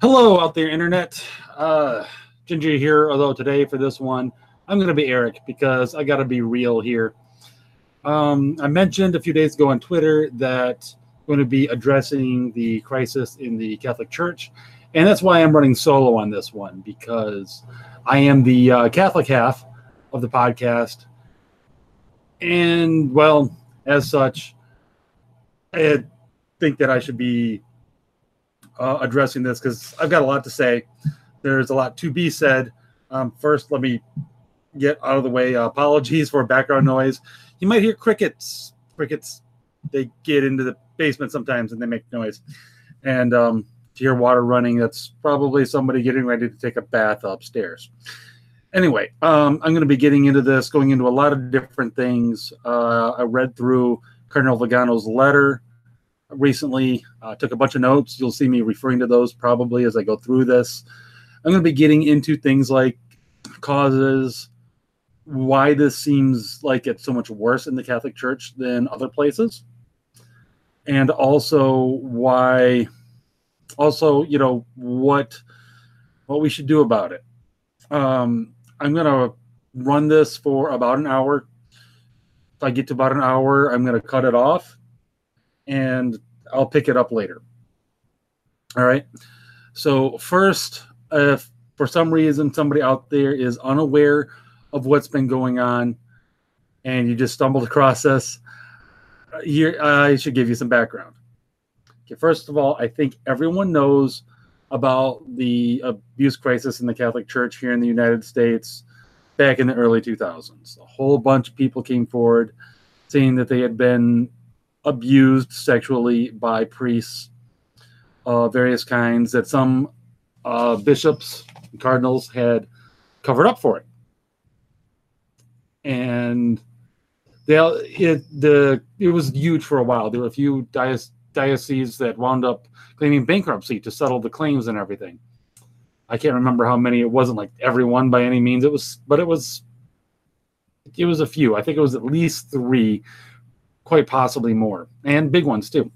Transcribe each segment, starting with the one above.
Hello out there, internet. Uh, Ginger here, although today for this one, I'm going to be Eric because I got to be real here. Um, I mentioned a few days ago on Twitter that I'm going to be addressing the crisis in the Catholic Church, and that's why I'm running solo on this one because I am the uh, Catholic half of the podcast, and well, as such, I think that I should be uh, addressing this because I've got a lot to say. There's a lot to be said. Um, first, let me get out of the way. Uh, apologies for background noise. You might hear crickets. Crickets, they get into the basement sometimes and they make noise. And um, to hear water running, that's probably somebody getting ready to take a bath upstairs. Anyway, um, I'm going to be getting into this, going into a lot of different things. Uh, I read through Cardinal Vigano's letter recently. Uh, took a bunch of notes. You'll see me referring to those probably as I go through this. I'm going to be getting into things like causes, why this seems like it's so much worse in the Catholic Church than other places, and also why, also you know what what we should do about it. Um, I'm going to run this for about an hour. If I get to about an hour, I'm going to cut it off and I'll pick it up later. All right. So, first, if for some reason somebody out there is unaware of what's been going on and you just stumbled across this, here I should give you some background. Okay, first of all, I think everyone knows about the abuse crisis in the Catholic Church here in the United States back in the early 2000s. A whole bunch of people came forward saying that they had been abused sexually by priests of various kinds that some uh, bishops and cardinals had covered up for it. And they, it, the, it was huge for a while. There were a few diocese dioceses that wound up claiming bankruptcy to settle the claims and everything. I can't remember how many. It wasn't like everyone by any means. It was, but it was, it was a few. I think it was at least three quite possibly more, and big ones too.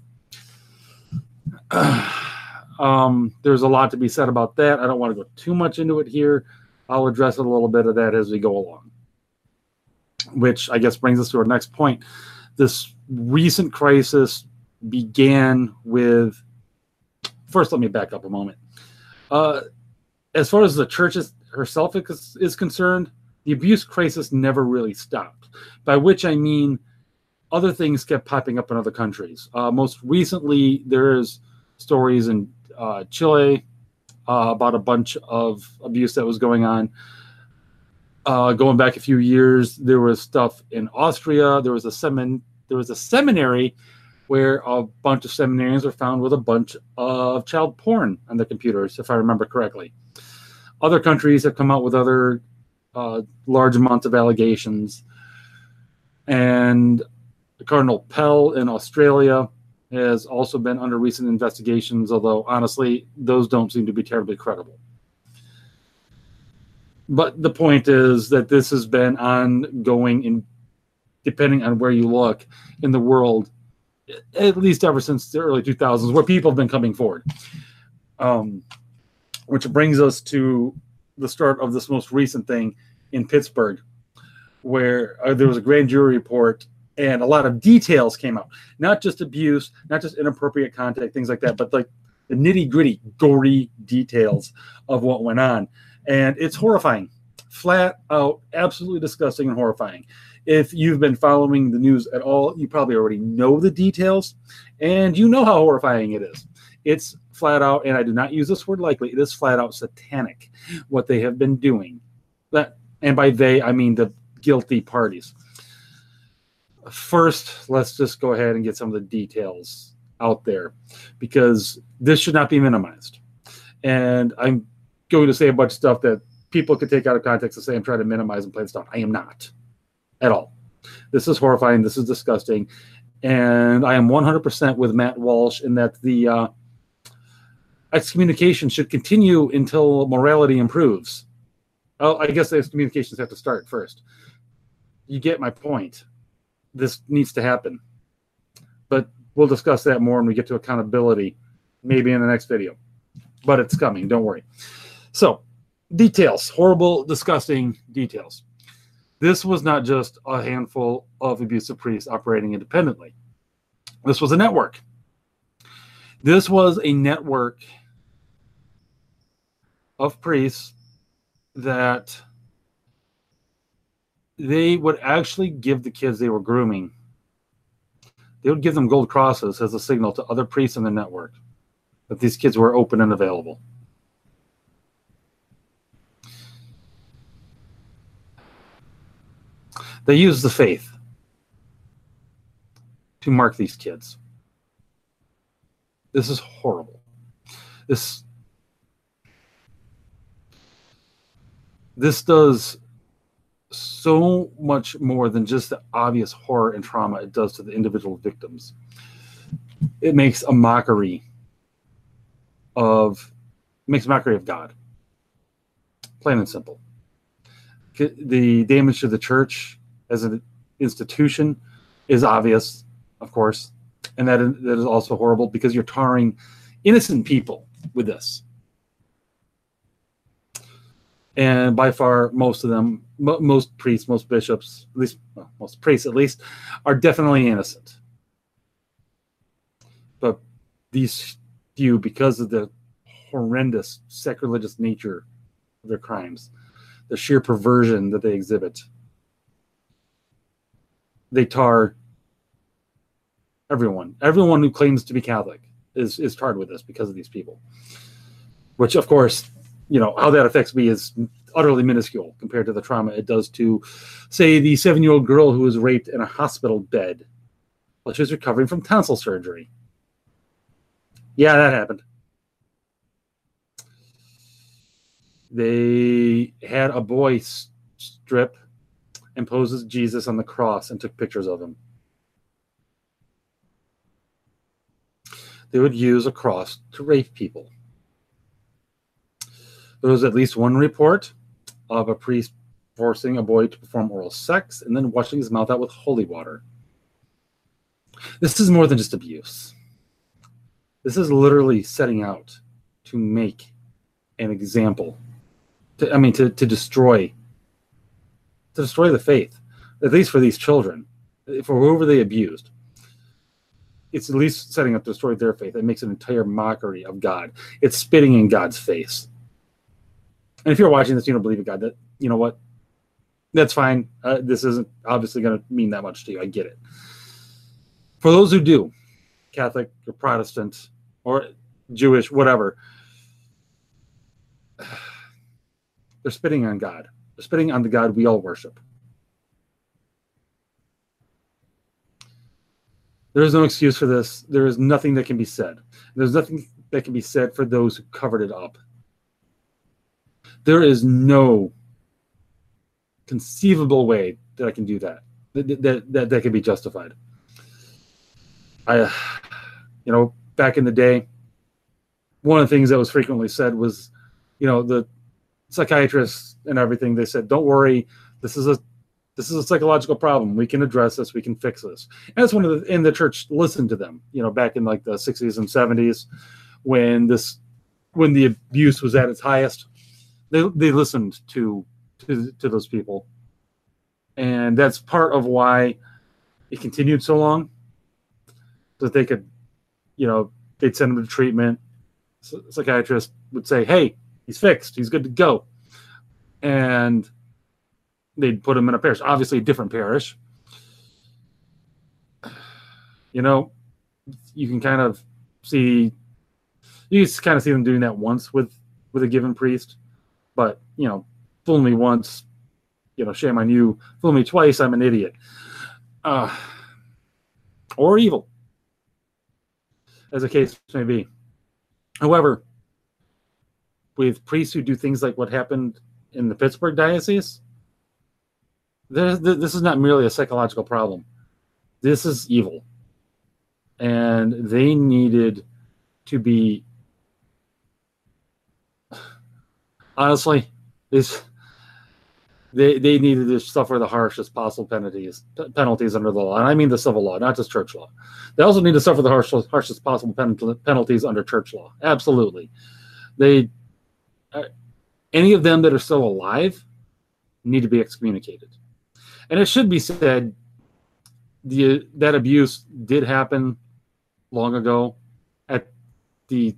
um, there's a lot to be said about that. I don't want to go too much into it here. I'll address a little bit of that as we go along. Which I guess brings us to our next point. This recent crisis began with. First, let me back up a moment. Uh, as far as the church is, herself is, is concerned, the abuse crisis never really stopped. By which I mean other things kept popping up in other countries. Uh, most recently, there's stories in uh, Chile uh, about a bunch of abuse that was going on. Uh, going back a few years, there was stuff in Austria. There was a semin- there was a seminary where a bunch of seminarians were found with a bunch of child porn on their computers, if I remember correctly. Other countries have come out with other uh, large amounts of allegations, and Cardinal Pell in Australia has also been under recent investigations, although honestly, those don't seem to be terribly credible. But the point is that this has been ongoing in depending on where you look in the world, at least ever since the early 2000s, where people have been coming forward. Um, which brings us to the start of this most recent thing in Pittsburgh, where uh, there was a grand jury report and a lot of details came out not just abuse not just inappropriate contact things like that but like the nitty gritty gory details of what went on. And it's horrifying. Flat out absolutely disgusting and horrifying. If you've been following the news at all you probably already know the details and you know how horrifying it is. It's flat out and i do not use this word lightly, it is flat out satanic what they have been doing. That and by they i mean the guilty parties first, let's just go ahead and get some of the details out there because this should not be minimized. And I'm going to say a bunch of stuff that people could take out of context and say I'm trying to minimize and play this down. I am not at all. This is horrifying. This is disgusting. And I am 100% with Matt Walsh in that the uh, excommunication should continue until morality improves. Oh, I guess the excommunications have to start first. You get my point this needs to happen. But we'll discuss that more when we get to accountability, maybe in the next video. but it's coming. Don't worry. So, details, horrible, disgusting details. This was not just a handful of abusive priests operating independently. This was a network. This was a network of priests that they would actually give the kids they were grooming they would give them gold crosses as a signal to other priests in the network that these kids were open and available. They use the faith to mark these kids. This is horrible. This this does so much more than just the obvious horror and trauma it does to the individual victims. It makes a mockery of makes mockery of God. Plain and simple. The damage to the church as an institution is obvious, of course, and that that is also horrible because you're tarring innocent people with this and by far most of them most priests most bishops at least well, most priests at least are definitely innocent. But these few because of the horrendous sacrilegious nature of their crimes the sheer perversion that they exhibit they tar everyone. Everyone who claims to be catholic is is tarred with this because of these people which of course you know how that affects me is utterly minuscule compared to the trauma it does to say the seven year old girl who was raped in a hospital bed while she was recovering from tonsil surgery. Yeah that happened. They had a boy strip and poses jesus on the cross and took pictures of him. They would use a cross to rape people. There was at least one report of a priest forcing a boy to perform oral sex and then washing his mouth out with holy water. This is more than just abuse. This is literally setting out to make an example. To, I mean, to, to destroy, to destroy the faith, at least for these children, for whoever they abused. It's at least setting up to destroy their faith. It makes an entire mockery of God. It's spitting in God's face. And if you're watching this, you don't believe in God. That you know what? That's fine. Uh, this isn't obviously going to mean that much to you. I get it. For those who do, Catholic or Protestant or Jewish, whatever, they're spitting on God. They're spitting on the God we all worship. There is no excuse for this. There is nothing that can be said. There's nothing that can be said for those who covered it up. There is no conceivable way that I can do that. That that that, that can be justified. I, you know, back in the day, one of the things that was frequently said was, you know, the psychiatrists and everything. They said, "Don't worry, this is a this is a psychological problem. We can address this. We can fix this." And that's one of the in the church listened to them. You know, back in like the '60s and '70s, when this when the abuse was at its highest they they listened to to to those people, and that's part of why it continued so long. That they could, you know, they'd send him to treatment. Psychiatrist would say, "Hey, he's fixed. He's good to go," and they'd put him in a parish, obviously a different parish. You know, you can kind of see you just kind of see them doing that once with with a given priest but you know, fool me once, you know, shame on you. Fool me twice, I'm an idiot. Uh, or evil, as the case may be. However, with priests who do things like what happened in the Pittsburgh diocese, this, this is not merely a psychological problem. This is evil. And they needed to be honestly, these they they needed to suffer the harshest possible penalties penalties under the law, and I mean the civil law, not just church law. They also need to suffer the harshest, harshest possible pen, penalties under church law. Absolutely, They, uh, any of them that are still alive, need to be excommunicated. And it should be said, the that abuse did happen long ago, at the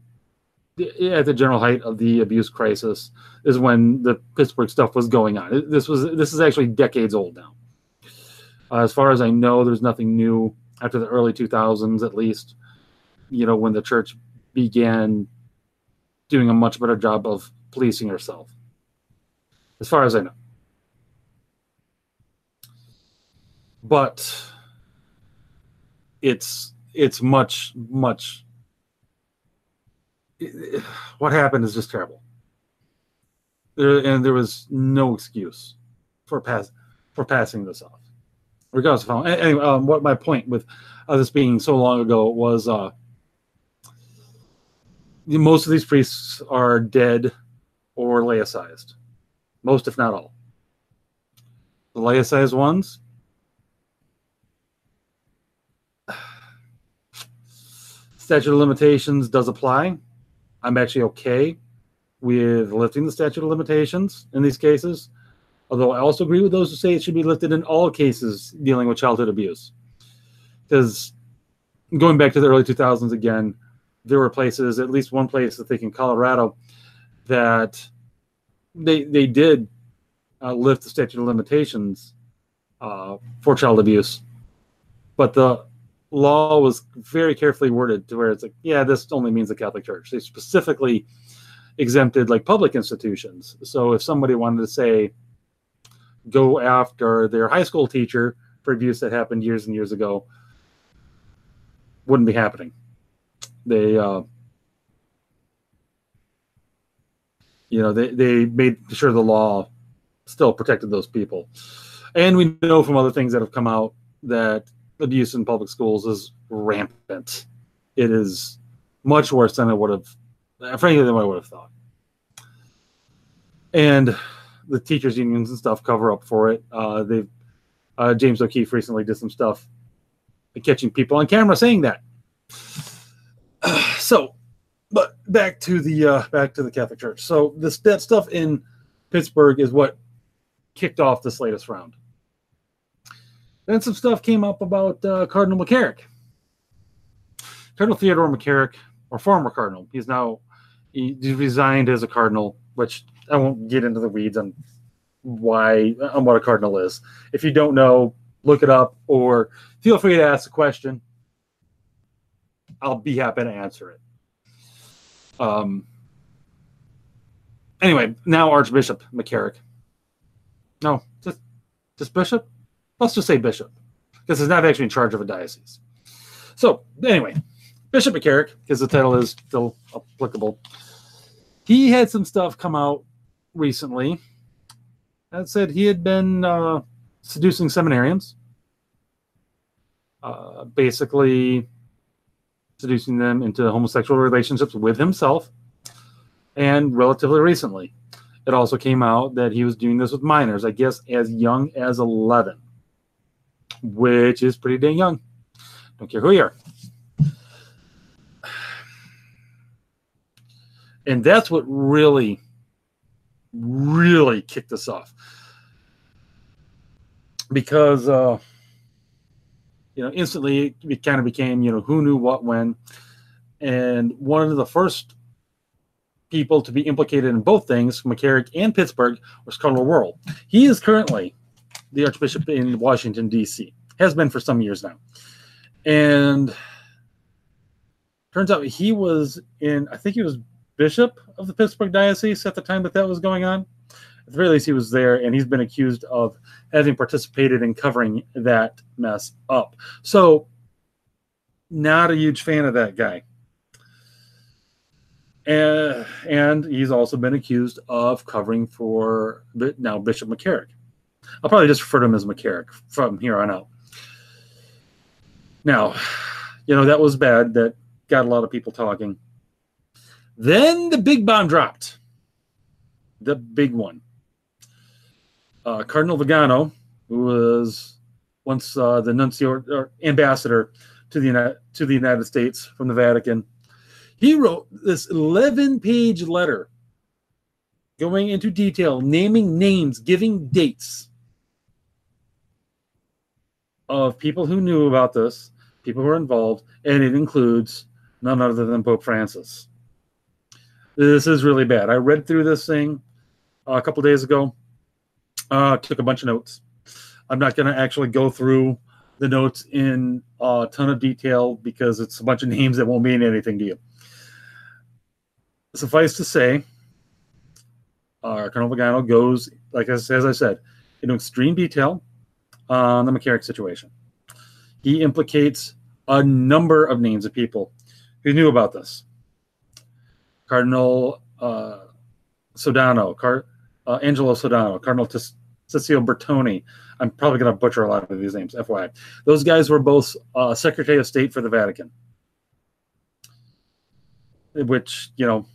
at the general height of the abuse crisis is when the Pittsburgh stuff was going on. This was this is actually decades old now. Uh, as far as I know, there's nothing new after the early 2000s, at least. You know, when the church began doing a much better job of policing herself, as far as I know. But it's it's much much. What happened is just terrible. There, and there was no excuse for pass for passing this off regardless of how. Anyway, um, what my point with uh, this being so long ago was uh, most of these priests are dead or laicized, most if not all. The laicized ones. Statute of limitations does apply. I'm actually okay with lifting the statute of limitations in these cases Although I also agree with those who say it should be lifted in all cases dealing with childhood abuse. Because going back to the early 2000s again, there were places, at least one place, I think in Colorado, that they they did uh, lift the statute of limitations uh, for child abuse, but the law was very carefully worded to where it's like, yeah, this only means the Catholic Church. They specifically exempted like public institutions. So if somebody wanted to say, go after their high school teacher for abuse that happened years and years ago wouldn't be happening. They, uh, you know, they, they made sure the law still protected those people. And we know from other things that have come out that abuse in public schools is rampant. It is much worse than I would have, frankly, than I would have thought. And the teachers unions and stuff cover up for it. Uh, they've uh, James O'Keefe recently did some stuff catching people on camera saying that. so, but back to the uh, back to the Catholic Church. So this that stuff in Pittsburgh is what kicked off this latest round. Then some stuff came up about uh, Cardinal McCarrick. Cardinal Theodore McCarrick, or former cardinal, he's now he resigned as a cardinal, which I won't get into the weeds on why on what a cardinal is. If you don't know, look it up or feel free to ask a question. I'll be happy to answer it. Um, anyway, now Archbishop McCarrick. No, just just bishop. Let's just say bishop, because he's not actually in charge of a diocese. So anyway, Bishop McCarrick, because the title is still applicable. He had some stuff come out recently that said he had been uh, seducing seminarians, uh, basically seducing them into homosexual relationships with himself. And relatively recently, it also came out that he was doing this with minors, I guess as young as 11, which is pretty dang young. Don't care who you are. And that's what really really kicked us off because uh, you know instantly it kind of became you know who knew what when and one of the first people to be implicated in both things mccarrick and pittsburgh was cardinal Wuerl he is currently the archbishop in washington d.c has been for some years now and turns out he was in i think he was bishop of the Pittsburgh Diocese at the time that that was going on. At the very least, he was there, and he's been accused of having participated in covering that mess up. So, not a huge fan of that guy. And, and he's also been accused of covering for now Bishop McCarrick. I'll probably just refer to him as McCarrick from here on out. Now, you know, that was bad. That got a lot of people talking. Then the big bomb dropped. The big one. Uh, Cardinal Vigano, who was once uh, the nuncio or ambassador to the United, to the United States from the Vatican, He wrote this 11 page letter going into detail, naming names, giving dates of people who knew about this, people who were involved, and it includes none other than Pope Francis. This is really bad. I read through this thing a couple days ago, uh, took a bunch of notes. I'm not going to actually go through the notes in a ton of detail because it's a bunch of names that won't mean anything to you. Suffice to say, uh, Colonel Vigano goes, like as, as I said, into extreme detail on the McCarrick situation. He implicates a number of names of people who knew about this. Cardinal uh, Sodano, Car- uh, Angelo Sodano, Cardinal Tis- Bertoni. I'm probably going to butcher a lot of these names, FYI. Those guys were both uh, Secretary of State for the Vatican, which, you know,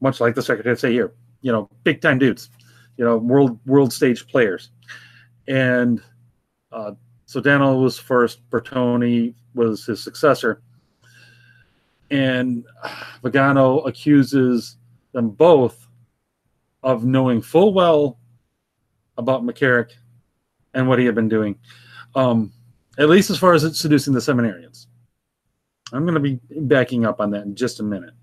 much like the Secretary of State here, you know, big time dudes, you know, world world stage players. And uh, Sodano was first, Bertoni was his successor. And Vigano accuses them both of knowing full well about McCarrick and what he had been doing, um, at least as far as seducing the seminarians. I'm going to be backing up on that in just a minute.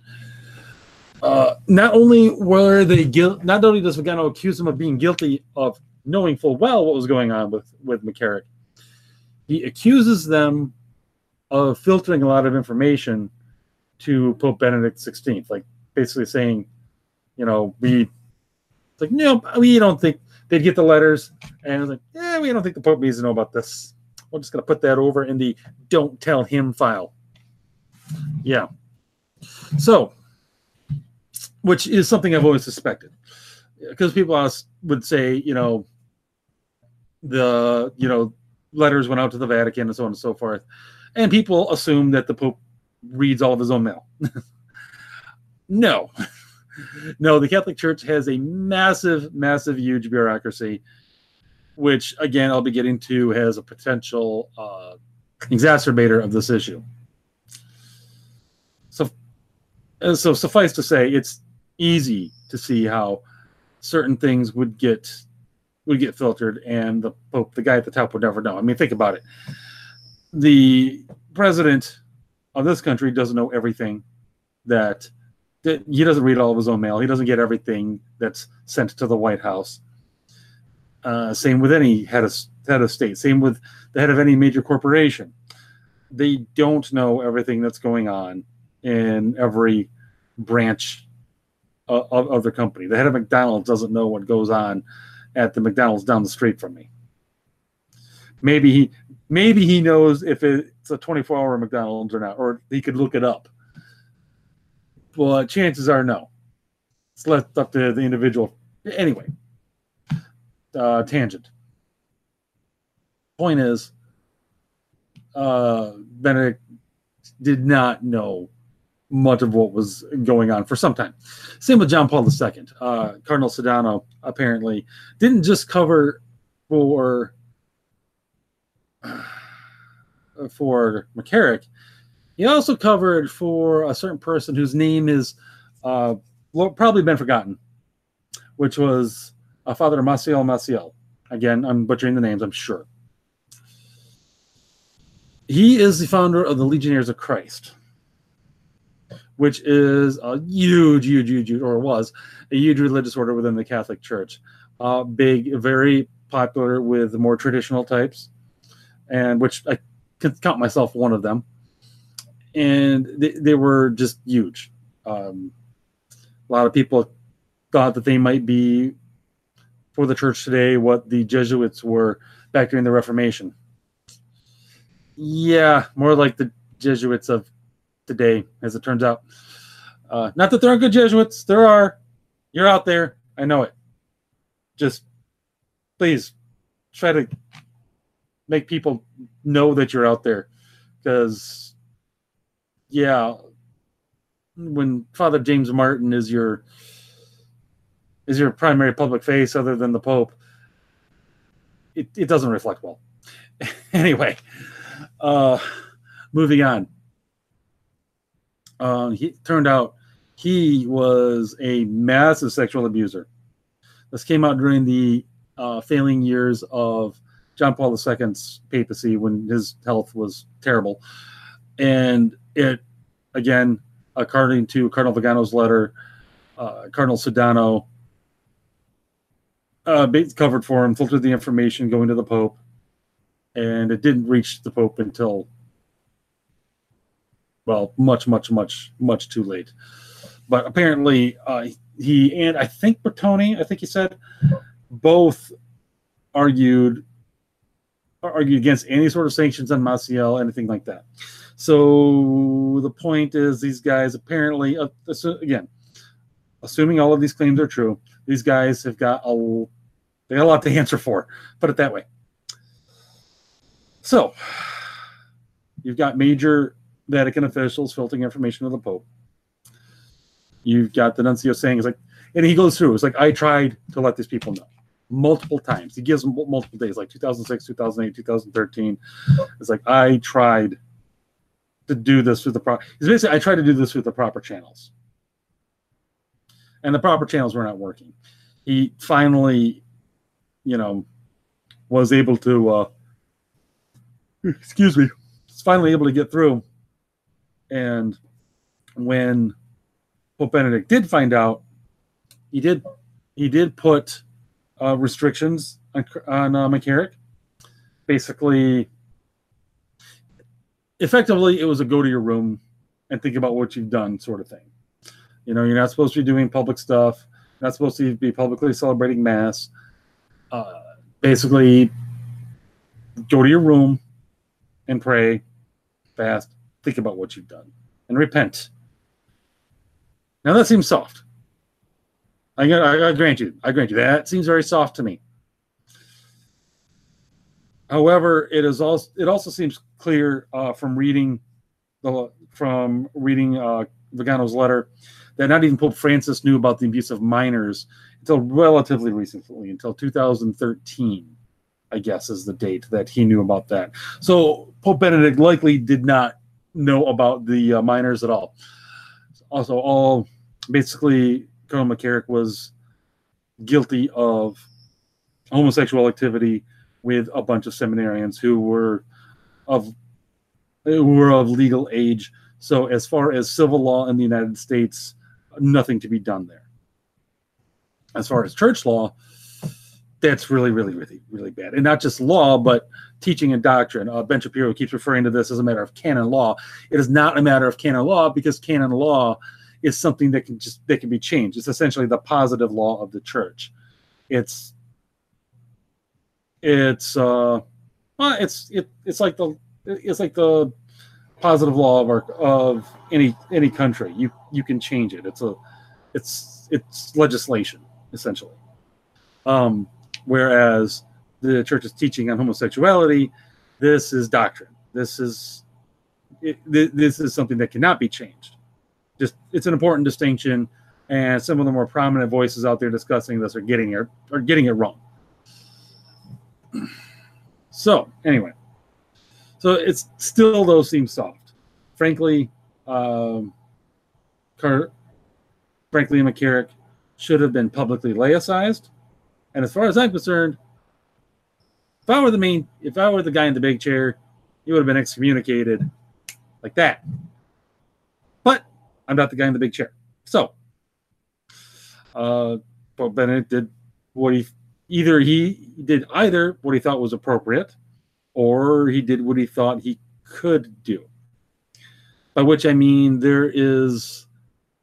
Uh, not only were they guilty, not only does Vigano accuse him of being guilty of knowing full well what was going on with with McCarrick, he accuses them of filtering a lot of information to Pope Benedict XVI, like basically saying, you know, we it's like no, we don't think they'd get the letters, and it's like, yeah, we don't think the Pope needs to know about this. We're just gonna put that over in the don't tell him file. Yeah. So, which is something I've always suspected, because people would say, you know, the you know letters went out to the Vatican and so on and so forth, and people assume that the Pope reads all of his own mail. no, no, the Catholic Church has a massive, massive, huge bureaucracy, which again I'll be getting to has a potential uh, exacerbator of this issue. So, so suffice to say, it's easy to see how certain things would get would get filtered, and the Pope, the guy at the top, would never know. I mean, think about it. The president of this country doesn't know everything that, that he doesn't read all of his own mail. He doesn't get everything that's sent to the White House. Uh, same with any head of head of state. Same with the head of any major corporation. They don't know everything that's going on in every branch of, of their company. The head of McDonald's doesn't know what goes on at the McDonald's down the street from me. Maybe he maybe he knows if it's a 24 hour McDonald's or not, or he could look it up. But chances are no. It's left up to the individual. Anyway, uh, tangent. Point is, uh, Benedict did not know much of what was going on for some time. Same with John Paul II. Uh, Cardinal Sodano apparently didn't just cover for for McCarrick. He also covered for a certain person whose name is uh, probably been forgotten, which was uh, Father Maciel Maciel. Again, I'm butchering the names, I'm sure. He is the founder of the Legionnaires of Christ which is a huge, huge, huge, or was a huge religious order within the Catholic Church. Uh, big, very popular with the more traditional types, and which I could count myself one of them. And they, they were just huge. Um, a lot of people thought that they might be for the church today what the Jesuits were back during the Reformation. Yeah, more like the Jesuits of today, as it turns out. Uh, not that there aren't good Jesuits, there are. You're out there. I know it. Just please try to make people know that you're out there. Because, yeah, when Father James Martin is your is your primary public face other than the Pope, it, it doesn't reflect well. anyway, uh, moving on uh, he turned out he was a massive sexual abuser. This came out during the uh, failing years of John Paul II's papacy when his health was terrible. And it, again, according to Cardinal Vigano's letter, uh, Cardinal Sodano uh, covered for him, filtered the information going to the Pope, and it didn't reach the Pope until, well, much, much, much, much too late. But apparently, uh, he and I think Bertoni, I think he said, both argued argued against any sort of sanctions on Maciel, anything like that. So the point is, these guys apparently, uh, again, assuming all of these claims are true, these guys have got a they got a lot to answer for. Put it that way. So you've got major Vatican officials filtering information to the Pope. You've got the nuncio saying, "It's like," and he goes through. It's like I tried to let these people know multiple times. He gives them multiple days, like 2006, 2008, 2013. It's like I tried to do this with the proper. He's basically I tried to do this with the proper channels, and the proper channels were not working. He finally, you know, was able to. Uh, excuse me. Finally able to get through, and when Pope Benedict did find out, he did he did put uh, restrictions on, on uh, McCarrick. Basically, effectively, it was a go to your room and think about what you've done sort of thing. You know, you're not supposed to be doing public stuff. Not supposed to be publicly celebrating mass. Uh, basically, go to your room and pray, fast, think about what you've done, and repent. Now that seems soft. I, I, I grant you, I grant you that seems very soft to me. However, it is also it also seems clear uh, from reading the from reading uh, Vigano's letter that not even Pope Francis knew about the abuse of minors until relatively recently, until 2013, I guess is the date that he knew about that. So Pope Benedict likely did not know about the uh, minors at all. Also, all basically Colonel McCarrick was guilty of homosexual activity with a bunch of seminarians who were of who were of legal age. So as far as civil law in the United States, nothing to be done there. As far as church law, that's really, really, really, really bad. And not just law, but teaching and doctrine. Uh, Ben Shapiro keeps referring to this as a matter of canon law. It is not a matter of canon law because canon law is something that can just that can be changed. It's essentially the positive law of the church. It's it's uh well, it's it, it's like the it's like the positive law of our of any any country. You you can change it. It's a it's it's legislation essentially. Um, whereas the church's teaching on homosexuality, this is doctrine. This is it, this is something that cannot be changed just it's an important distinction, and some of the more prominent voices out there discussing this are getting it are getting it wrong. So anyway, so it's still though seems soft. Frankly, um, Car- frankly, McCarrick should have been publicly laicized. And as far as I'm concerned, if I were the main, if I were the guy in the big chair, he would have been excommunicated like that. But I'm not the guy in the big chair. So, uh, Pope Benedict did what he either he did either what he thought was appropriate, or he did what he thought he could do. By which I mean there is,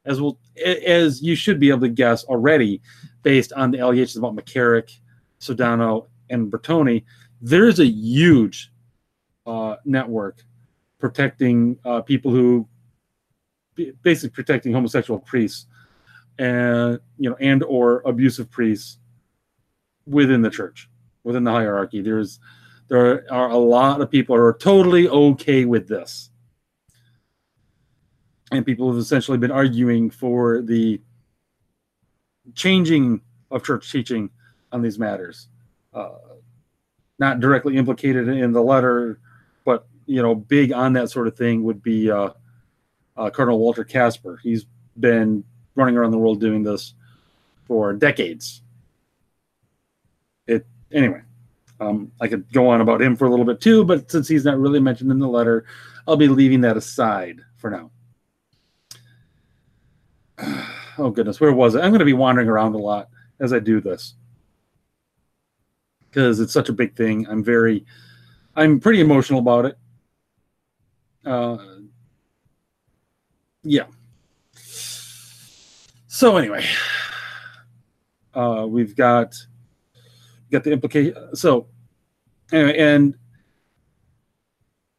as well as you should be able to guess already, based on the allegations about McCarrick, Sodano, and Bertoni, there's a huge uh, network protecting uh, people who basically protecting homosexual priests and you know and or abusive priests within the church within the hierarchy. There's there are a lot of people who are totally okay with this. And people have essentially been arguing for the changing of church teaching on these matters uh, not directly implicated in the letter but you know big on that sort of thing would be uh, uh, Cardinal Walter Kasper. He's been running around the world doing this for decades. It anyway. Um, I could go on about him for a little bit too, but since he's not really mentioned in the letter, I'll be leaving that aside for now. Oh goodness, where was it? I'm going to be wandering around a lot as I do this because it's such a big thing. I'm very, I'm pretty emotional about it. Uh, yeah. So anyway, uh, we've got got the implication. So anyway, and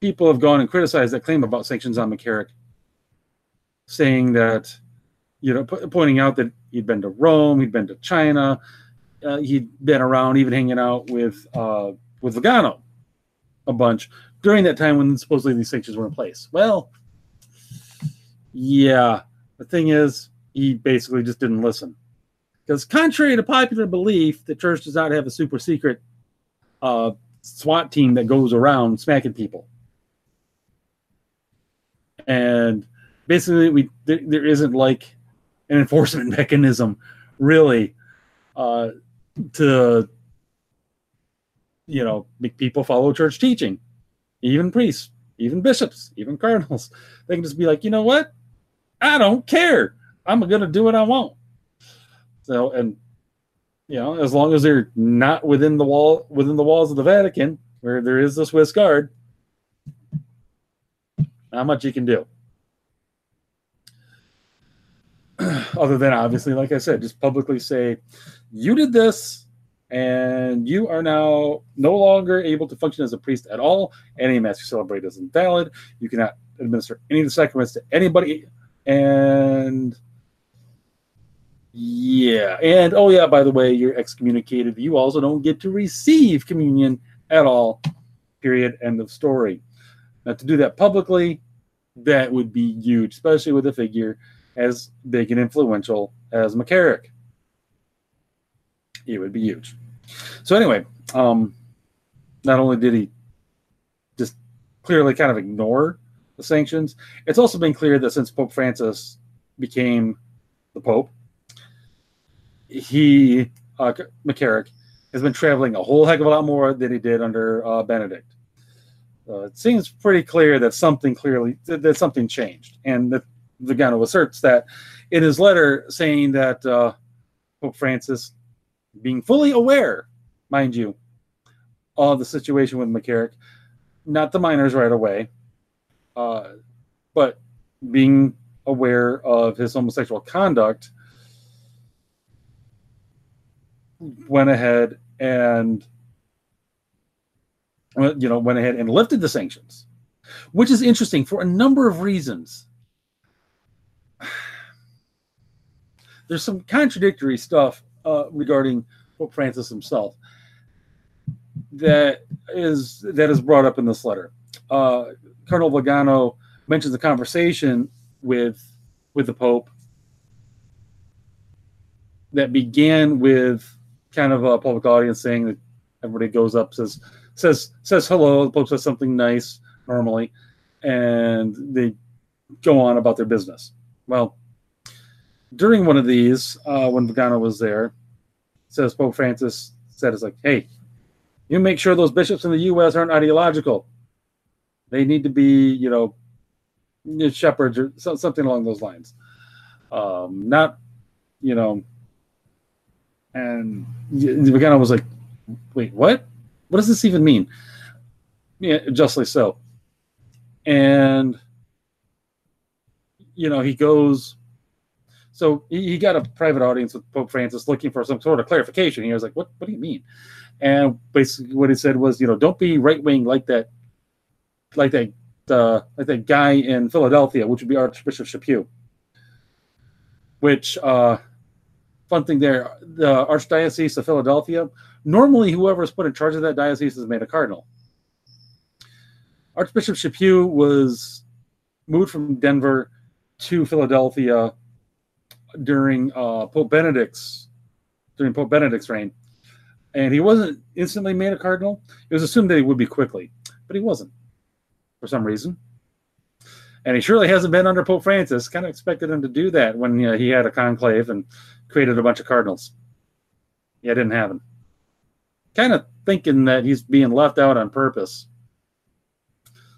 people have gone and criticized that claim about sanctions on McCarrick, saying that, you know, p- pointing out that he'd been to Rome, he'd been to China, uh, he'd been around, even hanging out with uh, with Vigano a bunch during that time when supposedly these sanctions were in place. Well, yeah, the thing is, he basically just didn't listen. Because contrary to popular belief, the church does not have a super secret uh, SWAT team that goes around smacking people. And basically, we there, there isn't like an enforcement mechanism, really, uh, to you know make people follow church teaching. Even priests, even bishops, even cardinals, they can just be like, you know what? I don't care. I'm gonna do what I want. So, and you know, as long as they're not within the wall within the walls of the Vatican, where there is the Swiss Guard, not much you can do. Other than obviously, like I said, just publicly say, you did this, and you are now no longer able to function as a priest at all. Any mass you celebrate is invalid. You cannot administer any of the sacraments to anybody, and yeah. And oh, yeah, by the way, you're excommunicated. You also don't get to receive communion at all. Period. End of story. Now, to do that publicly, that would be huge, especially with a figure as big and influential as McCarrick. It would be huge. So, anyway, um, not only did he just clearly kind of ignore the sanctions, it's also been clear that since Pope Francis became the Pope, he uh, McCarrick has been traveling a whole heck of a lot more than he did under uh, Benedict. Uh, it seems pretty clear that something clearly that, something changed, and that Vigano asserts that in his letter saying that uh, Pope Francis, being fully aware, mind you, of the situation with McCarrick, not the minors right away, uh, but being aware of his homosexual conduct went ahead and you know went ahead and lifted the sanctions which is interesting for a number of reasons there's some contradictory stuff uh, regarding pope francis himself that is that is brought up in this letter uh, cardinal mentions a conversation with with the pope that began with kind of a public audience saying that everybody goes up says says says hello. The Pope says something nice normally, and they go on about their business. Well, during one of these, uh, when Vigano was there, says Pope Francis said, "It's like, hey, you make sure those bishops in the U.S. aren't ideological. They need to be, you know, shepherds or something along those lines. Um, not, you know, and Vigano was like, wait, what? What does this even mean? Yeah, justly so. And, you know, he goes, so he, got a private audience with Pope Francis looking for some sort of clarification. He was like, what, what do you mean? And basically what he said was, you know, don't be right wing like that, like that, uh, like that guy in Philadelphia, which would be Archbishop Chaput, which, uh, fun thing there the archdiocese of philadelphia normally whoever is put in charge of that diocese is made a cardinal archbishop chaput was moved from denver to philadelphia during uh, pope benedict's during pope benedict's reign and he wasn't instantly made a cardinal it was assumed that he would be quickly but he wasn't for some reason And he surely hasn't been under Pope Francis. Kind of expected him to do that when you know, he had a conclave and created a bunch of cardinals. Yeah, didn't happen. Kind of thinking that he's being left out on purpose,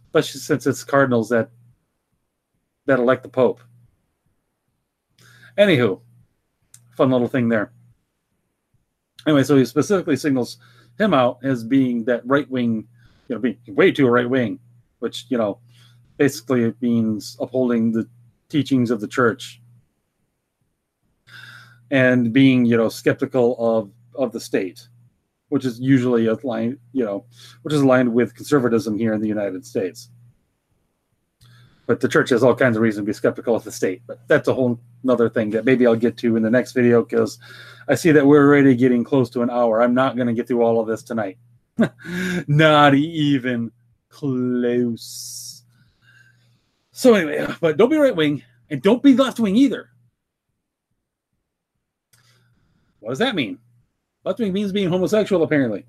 especially since it's cardinals that that elect the Pope. Anywho, fun little thing there. Anyway, so he specifically signals him out as being that right wing, you know, being way too right wing, which, you know, basically it means upholding the teachings of the church and being, you know, skeptical of of the state, which is usually aligned, you know, which is aligned with conservatism here in the United States. But the church has all kinds of reason to be skeptical of the state. But that's a whole another thing that maybe I'll get to in the next video because I see that we're already getting close to an hour. I'm not going to get through all of this tonight. not even close. So anyway, but don't be right wing and don't be left wing either. What does that mean? Left wing means being homosexual, apparently.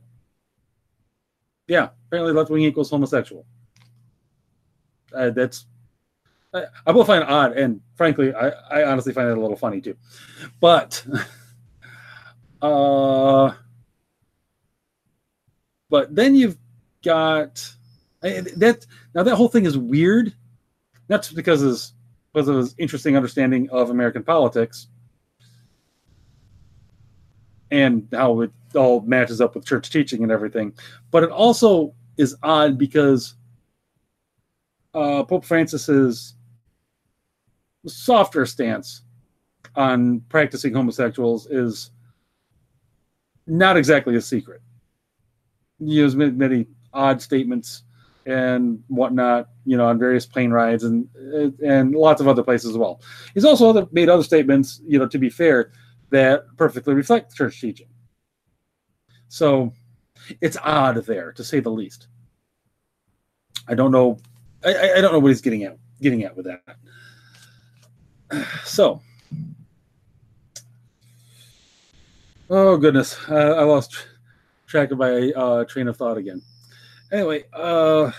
Yeah, apparently left wing equals homosexual. Uh, that's I, I will find odd, and frankly, I, I honestly find it a little funny too. But, uh, but then you've got that. Now that whole thing is weird. That's because of his, because of his interesting understanding of American politics and how it all matches up with church teaching and everything. But it also is odd because uh, Pope Francis's softer stance on practicing homosexuals is not exactly a secret. He has made many odd statements and whatnot, you know, on various plane rides and and lots of other places as well. He's also other, made other statements, you know, to be fair, that perfectly reflect church teaching. So it's odd there, to say the least. I don't know. I, I don't know what he's getting at getting at with that. So, oh goodness, uh, I lost track of my uh, train of thought again. Anyway, uh,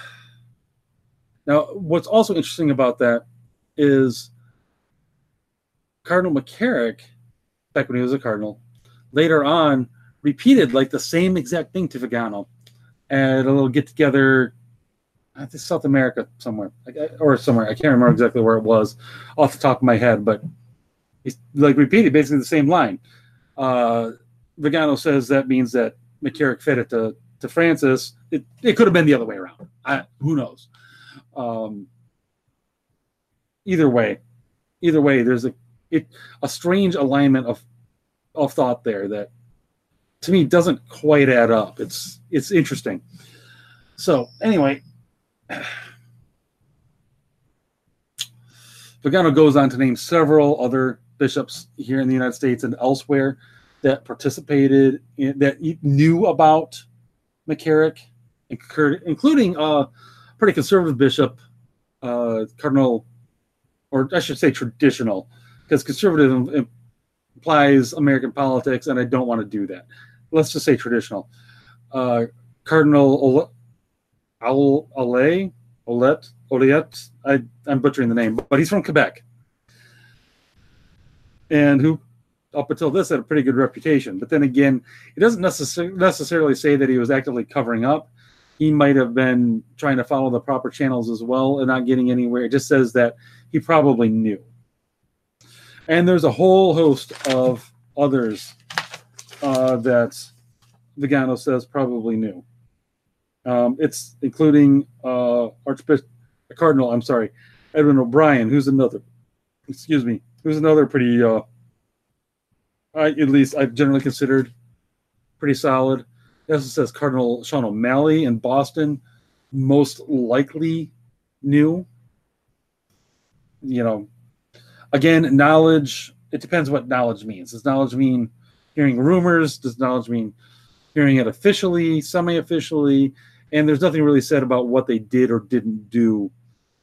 now what's also interesting about that is Cardinal McCarrick, back when he was a cardinal, later on repeated like the same exact thing to Vigano at a little get together South America somewhere, or somewhere. I can't remember exactly where it was off the top of my head, but he's like repeated basically the same line. Uh, Vigano says that means that McCarrick fed it to, to Francis. It, it could have been the other way around. I, who knows? Um, either way, either way, there's a it, a strange alignment of of thought there that to me doesn't quite add up. It's it's interesting. So anyway, Vigano goes on to name several other bishops here in the United States and elsewhere that participated in, that knew about McCarrick, including a pretty conservative bishop, uh, Cardinal, or I should say traditional, because conservative implies American politics, and I don't want to do that. Let's just say traditional. Uh, Cardinal Owl Olay, Olet, Oliet. I, I'm butchering the name, but he's from Quebec. And who, up until this, had a pretty good reputation. But then again, it doesn't necessar- necessarily say that he was actively covering up. He might have been trying to follow the proper channels as well and not getting anywhere. It just says that he probably knew. And there's a whole host of others uh, that Vigano says probably knew. Um, it's including uh, Archbishop Cardinal. I'm sorry, Edwin O'Brien, who's another. Excuse me, who's another pretty. Uh, I at least I've generally considered pretty solid. It also says Cardinal Sean O'Malley in Boston, most likely new. You know, again, knowledge. It depends what knowledge means. Does knowledge mean hearing rumors? Does knowledge mean hearing it officially, semi-officially? And there's nothing really said about what they did or didn't do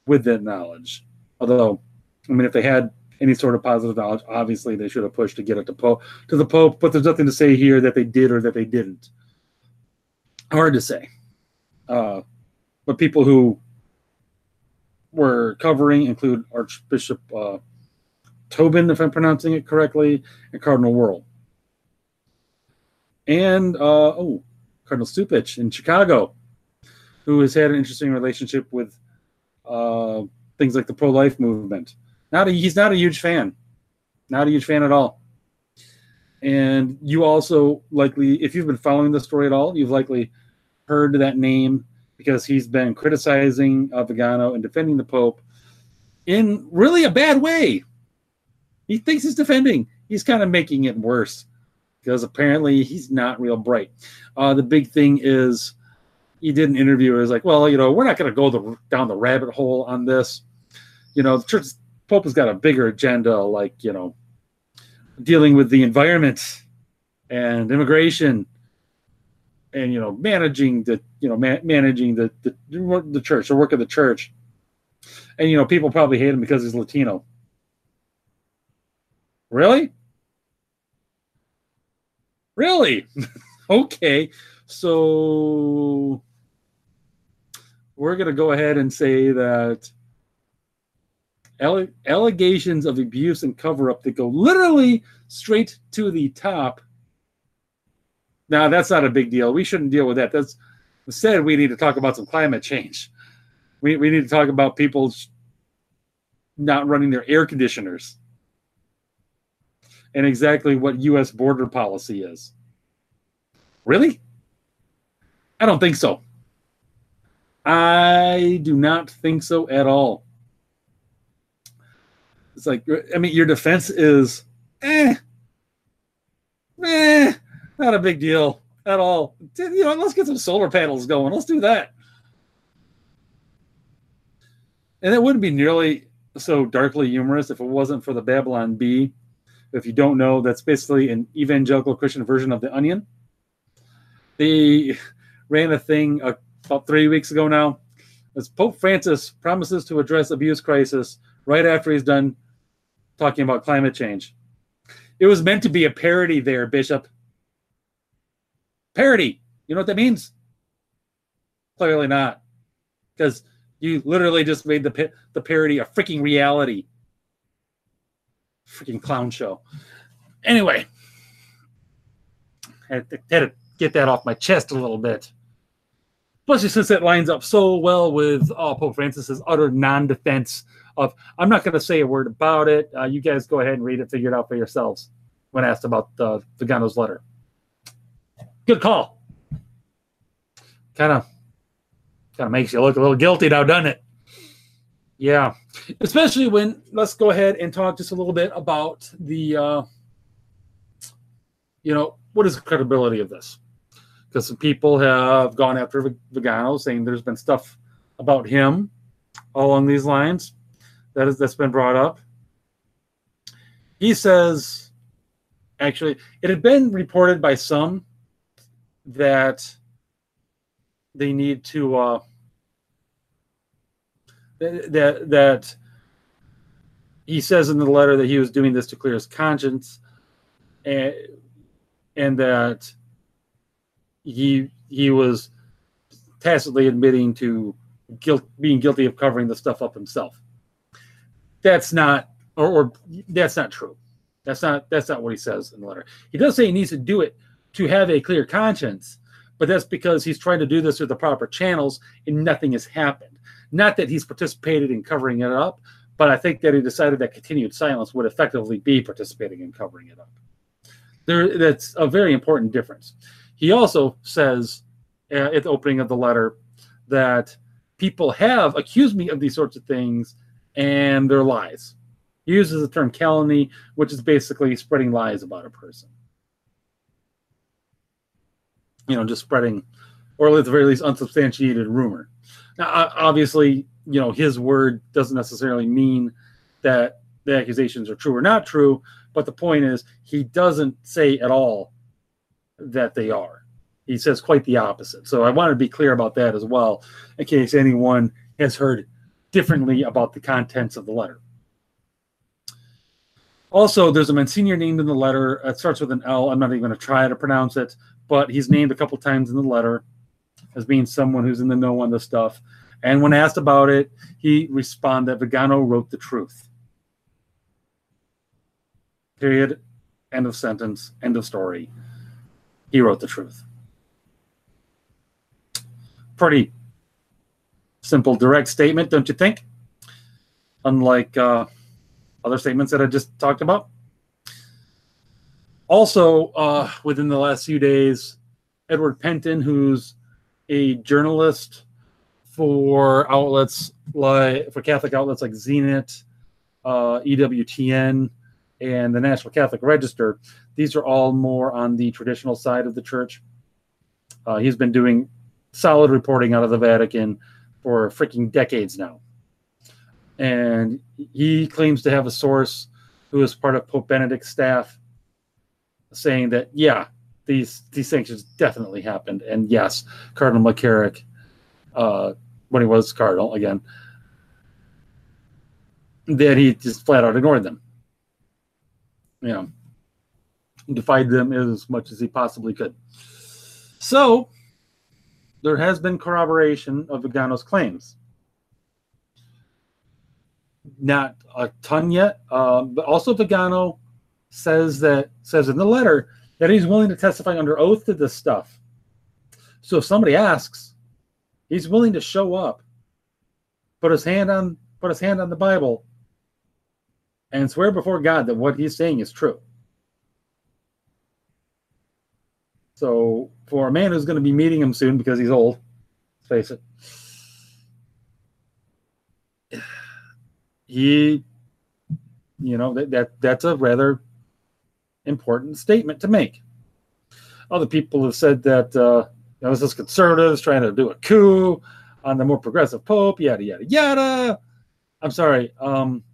with that knowledge. Although, I mean, if they had any sort of positive knowledge, obviously they should have pushed to get it to Pope to the Pope. But there's nothing to say here that they did or that they didn't. Hard to say. Uh, but people who we're covering include Archbishop uh, Tobin, if I'm pronouncing it correctly, and Cardinal Wuerl. And, uh, oh, Cardinal Cupich in Chicago, who has had an interesting relationship with uh, things like the pro life movement. Not a, he's not a huge fan, not a huge fan at all. And you also likely, if you've been following the story at all, you've likely heard that name because he's been criticizing uh, Vigano and defending the Pope in really a bad way. He thinks he's defending. He's kind of making it worse because apparently he's not real bright. Uh, the big thing is he did an interview. was like, well, you know, we're not going to go the, down the rabbit hole on this. You know, the church Pope has got a bigger agenda, like you know, dealing with the environment and immigration and you know managing the you know man, managing the, the the church the work of the church and you know people probably hate him because he's latino really really okay so we're going to go ahead and say that allegations of abuse and cover up that go literally straight to the top. Now, that's not a big deal. We shouldn't deal with that. That's instead, we need to talk about some climate change. We, we need to talk about people not running their air conditioners and exactly what U.S. border policy is. Really? I don't think so. I do not think so at all. It's like, I mean, your defense is, eh, eh, not a big deal at all. You know, let's get some solar panels going. Let's do that. And it wouldn't be nearly so darkly humorous if it wasn't for the Babylon Bee. If you don't know, that's basically an evangelical Christian version of the Onion. They ran a thing about three weeks ago now. As Pope Francis promises to address abuse crisis right after he's done talking about climate change. It was meant to be a parody there, Bishop. Parody. You know what that means? Clearly not. Because you literally just made the the parody a freaking reality. Freaking clown show. Anyway, to, had to get that off my chest a little bit. Especially since it lines up so well with uh, Pope Francis's utter non-defense of I'm not going to say a word about it. Uh, you guys go ahead and read it, figure it out for yourselves. When asked about uh, Vigano's letter, good call. Kind of, kind of makes you look a little guilty now, doesn't it? Yeah, especially when let's go ahead and talk just a little bit about the, uh, you know, what is the credibility of this? Because some people have gone after Vigano, saying there's been stuff about him along these lines that is that's been brought up. He says, actually, it had been reported by some that they need to uh, that that he says in the letter that he was doing this to clear his conscience, and and that he he was tacitly admitting to guilt being guilty of covering the stuff up himself that's not or, or that's not true. That's not that's not what he says in the letter. He does say he needs to do it to have a clear conscience, but that's because he's trying to do this through the proper channels and nothing has happened. Not that he's participated in covering it up, but I think that he decided that continued silence would effectively be participating in covering it up. There, that's a very important difference. He also says uh, at the opening of the letter that people have accused me of these sorts of things and they're lies. He uses the term calumny, which is basically spreading lies about a person. You know, just spreading, or at the very least, unsubstantiated rumor. Now, obviously, you know, his word doesn't necessarily mean that the accusations are true or not true, but the point is, he doesn't say at all that they are. He says quite the opposite. So I want to be clear about that as well, in case anyone has heard differently about the contents of the letter. Also, there's a Monsignor named in the letter. It starts with an L. I'm not even going to try to pronounce it, but he's named a couple times in the letter as being someone who's in the know on this stuff. And when asked about it, he responded that Vigano wrote the truth. Period. End of sentence. End of story. He wrote the truth. Pretty simple, direct statement, don't you think? Unlike uh, other statements that I just talked about. Also, uh, within the last few days, Edward Pentin, who's a journalist for outlets like for Catholic outlets like Zenit, uh, EWTN, and the National Catholic Register. These are all more on the traditional side of the church. Uh, he's been doing solid reporting out of the Vatican for freaking decades now. And he claims to have a source who is part of Pope Benedict's staff saying that, yeah, these these sanctions definitely happened. And yes, Cardinal McCarrick, uh, when he was Cardinal again, that he just flat out ignored them. You know, defied them as much as he possibly could. So there has been corroboration of Vigano's claims. Not a ton yet, uh, but also Vigano says that says in the letter that he's willing to testify under oath to this stuff. So if somebody asks, he's willing to show up, put his hand on put his hand on the Bible, and swear before God that what he's saying is true. So for a man who's going to be meeting him soon because he's old, let's face it, he, you know, that, that that's a rather important statement to make. Other people have said that uh, you know, this is conservatives trying to do a coup on the more progressive pope, yada yada yada. I'm sorry, um,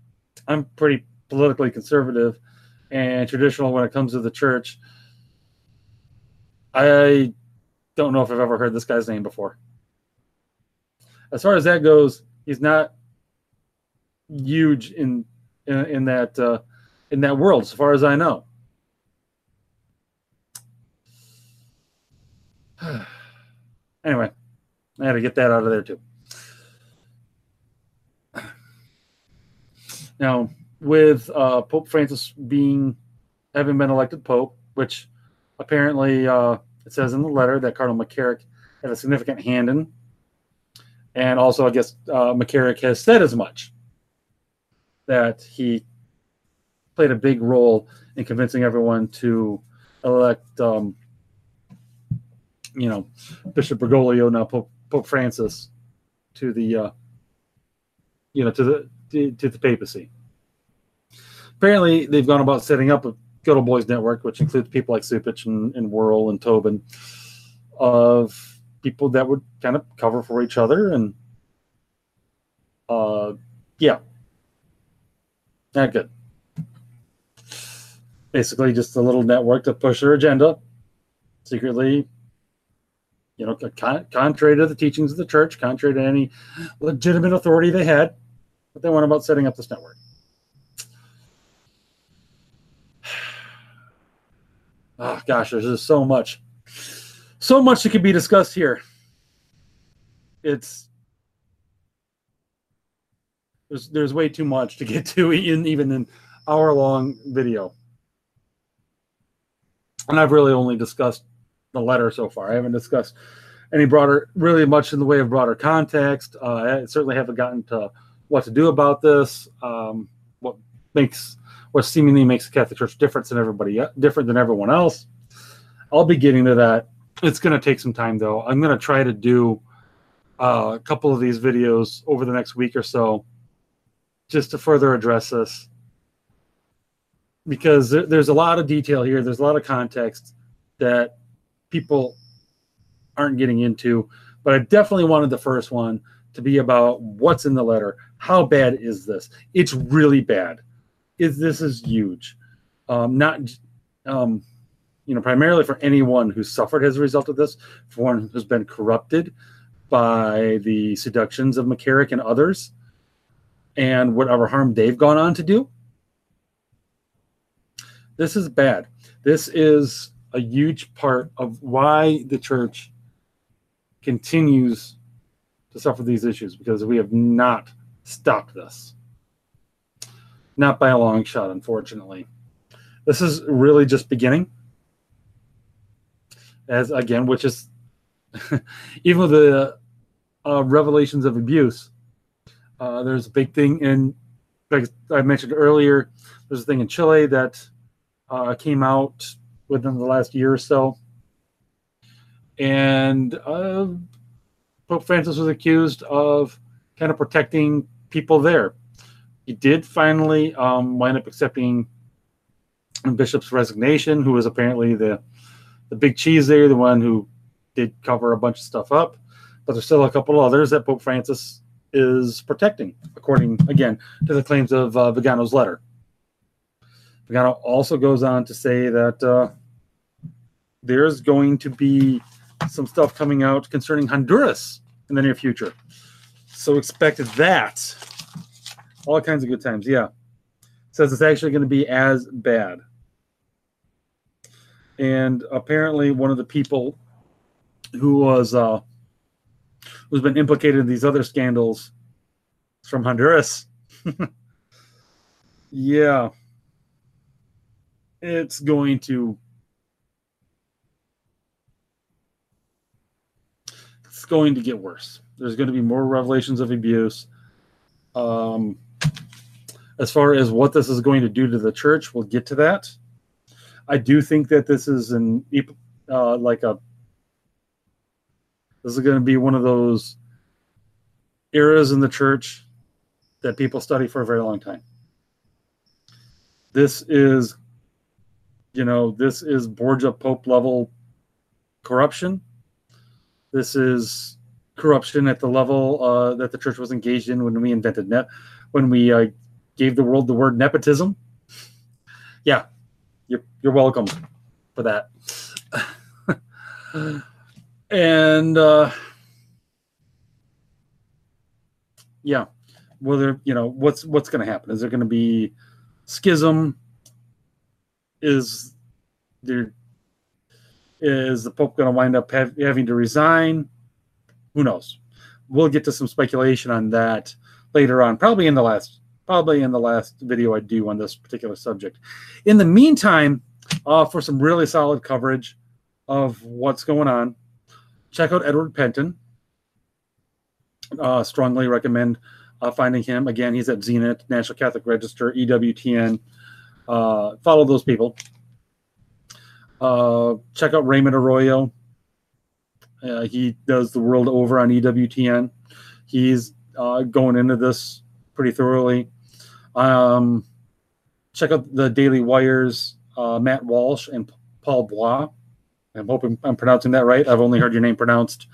I'm pretty politically conservative and traditional when it comes to the church. I don't know if I've ever heard this guy's name before. As far as that goes, he's not huge in in, in that uh, in that world, as far as I know. anyway, I had to get that out of there too. Now, with uh, Pope Francis being having been elected Pope, which apparently uh, it says in the letter that Cardinal McCarrick had a significant hand in, and also I guess uh, McCarrick has said as much that he played a big role in convincing everyone to elect um, you know, Bishop Bergoglio, now Pope, Pope Francis, to the, uh, you know, to the to, to the papacy. Apparently, they've gone about setting up a Good Old Boys network, which includes people like Cupich and, and Wuerl and Tobin, of people that would kind of cover for each other and, uh, yeah, not good. Basically, just a little network to push their agenda secretly you know, con- contrary to the teachings of the church, contrary to any legitimate authority they had, but they went about setting up this network. Oh gosh, there's just so much, so much that could be discussed here. It's there's there's way too much to get to in even an hour long video, and I've really only discussed the letter so far. I haven't discussed any broader, really much in the way of broader context. Uh, I certainly haven't gotten to what to do about this. Um, what makes what seemingly makes the Catholic Church different than everybody different than everyone else. I'll be getting to that. It's going to take some time though. I'm going to try to do uh, a couple of these videos over the next week or so, just to further address this, because there, there's a lot of detail here. There's a lot of context that people aren't getting into. But I definitely wanted the first one to be about what's in the letter. How bad is this? It's really bad. Is this is huge. Um, not um, you know primarily for anyone who suffered as a result of this, for one who's been corrupted by the seductions of McCarrick and others, and whatever harm they've gone on to do. This is bad. This is a huge part of why the church continues to suffer these issues because we have not stopped this. Not by a long shot, unfortunately. This is really just beginning. As again, which is even with the uh, revelations of abuse, uh, there's a big thing in, like I mentioned earlier, there's a thing in Chile that uh, came out within the last year or so. And uh, Pope Francis was accused of kind of protecting people there. He did finally um, wind up accepting Bishop's resignation, who was apparently the the big cheese there, the one who did cover a bunch of stuff up. But there's still a couple others that Pope Francis is protecting, according again to the claims of uh, Vigano's letter. Vigano also goes on to say that uh, there's going to be some stuff coming out concerning Honduras in the near future. So expect that. All kinds of good times. Yeah. Says it's actually going to be as bad. And apparently, one of the people who was uh, who's been implicated in these other scandals is from Honduras. yeah. It's going to it's going to get worse. There's going to be more revelations of abuse. Um, as far as what this is going to do to the church, we'll get to that. I do think that this is an uh, like a this is going to be one of those eras in the church that people study for a very long time. This is, you know, this is Borgia Pope level corruption. This is corruption at the level uh, that the church was engaged in when we invented net, when we uh, gave the world the word nepotism. Yeah, you're you're welcome for that. and uh, yeah, whether you know what's what's going to happen? Is there going to be schism? Is there is the Pope going to wind up have, having to resign? Who knows? We'll get to some speculation on that later on, probably in the last probably in the last video I do on this particular subject. In the meantime, uh, for some really solid coverage of what's going on, check out Edward Pentin. Uh, strongly recommend uh, finding him. Again, he's at Zenit, National Catholic Register, EWTN. Uh, follow those people. Uh, check out Raymond Arroyo. Uh, he does the world over on EWTN. He's going into this pretty thoroughly. Um, check out the Daily Wires, uh, Matt Walsh and Paul Bois. I'm hoping I'm pronouncing that right. I've only heard your name pronounced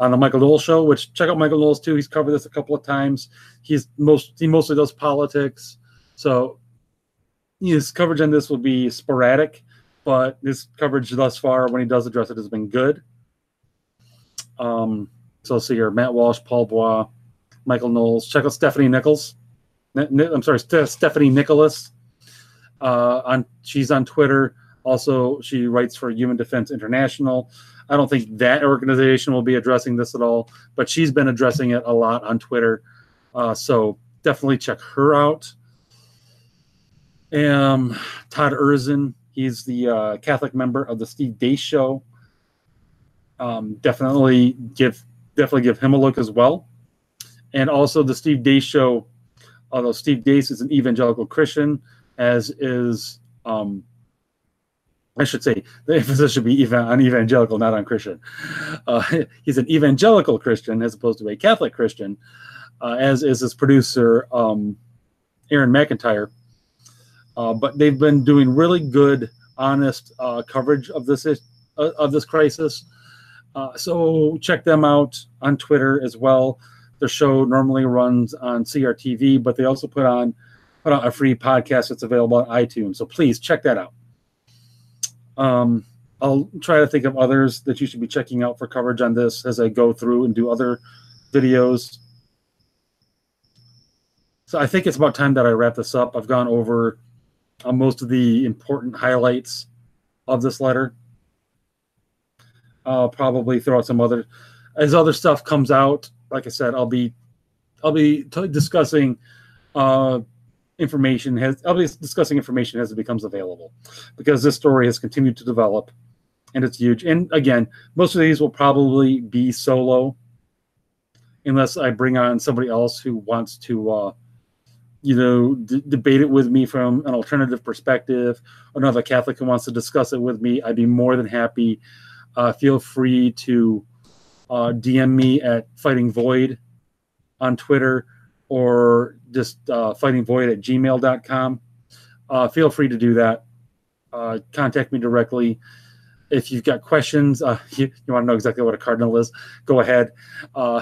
on the Michael Knowles show, which check out Michael Knowles too. He's covered this a couple of times. He's most he mostly does politics, so his coverage on this will be sporadic but his coverage thus far, when he does address it, has been good. Um, so let's see here: Matt Walsh, Paul Bois, Michael Knowles. Check out Stephanie Nichols. I'm sorry, Stephanie Nicholas. Uh, on she's on Twitter. Also, she writes for Human Defense International. I don't think that organization will be addressing this at all, but she's been addressing it a lot on Twitter. Uh, so definitely check her out. Um, Todd Erzen, He's the uh, Catholic member of the Steve Deace Show. Um, definitely give definitely give him a look as well. And also the Steve Deace Show, although Steve Deace is an evangelical Christian, as is um, I should say the emphasis should be even on evangelical, not on Christian. Uh, he's an evangelical Christian as opposed to a Catholic Christian, uh, as is his producer um, Aaron McIntire. Uh, but they've been doing really good, honest uh, coverage of this uh, of this crisis. Uh, so check them out on Twitter as well. The show normally runs on CRTV, but they also put on put out a free podcast that's available on iTunes. So please check that out. Um, I'll try to think of others that you should be checking out for coverage on this as I go through and do other videos. So I think it's about time that I wrap this up. I've gone over uh, most of the important highlights of this letter. I'll probably throw out some other as other stuff comes out like I said, I'll be I'll be t- discussing uh, information has I'll be discussing information as it becomes available because this story has continued to develop and it's huge. And again, most of these will probably be solo unless I bring on somebody else who wants to uh, you know d- debate it with me from an alternative perspective another catholic who wants to discuss it with me i'd be more than happy uh, feel free to uh, dm me at fighting void on twitter or just uh, fighting void at gmail.com uh, feel free to do that uh, contact me directly if you've got questions uh, you, you want to know exactly what a cardinal is go ahead uh,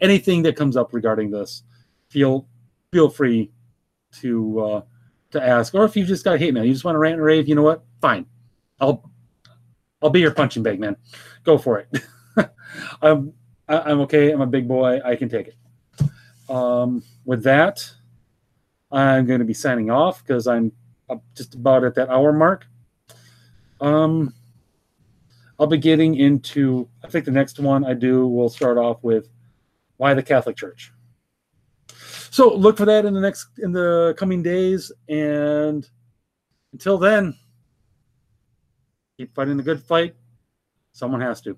anything that comes up regarding this feel feel free to uh, to ask. Or if you just got hate mail, you just want to rant and rave, you know what? Fine, I'll I'll be your punching bag, man. Go for it. I'm I'm okay. I'm a big boy. I can take it. Um, with that, I'm going to be signing off because I'm just about at that hour mark. Um, I'll be getting into. I think the next one I do will start off with why the Catholic Church. So look for that in the next in the coming days, and until then, keep fighting the good fight. Someone has to.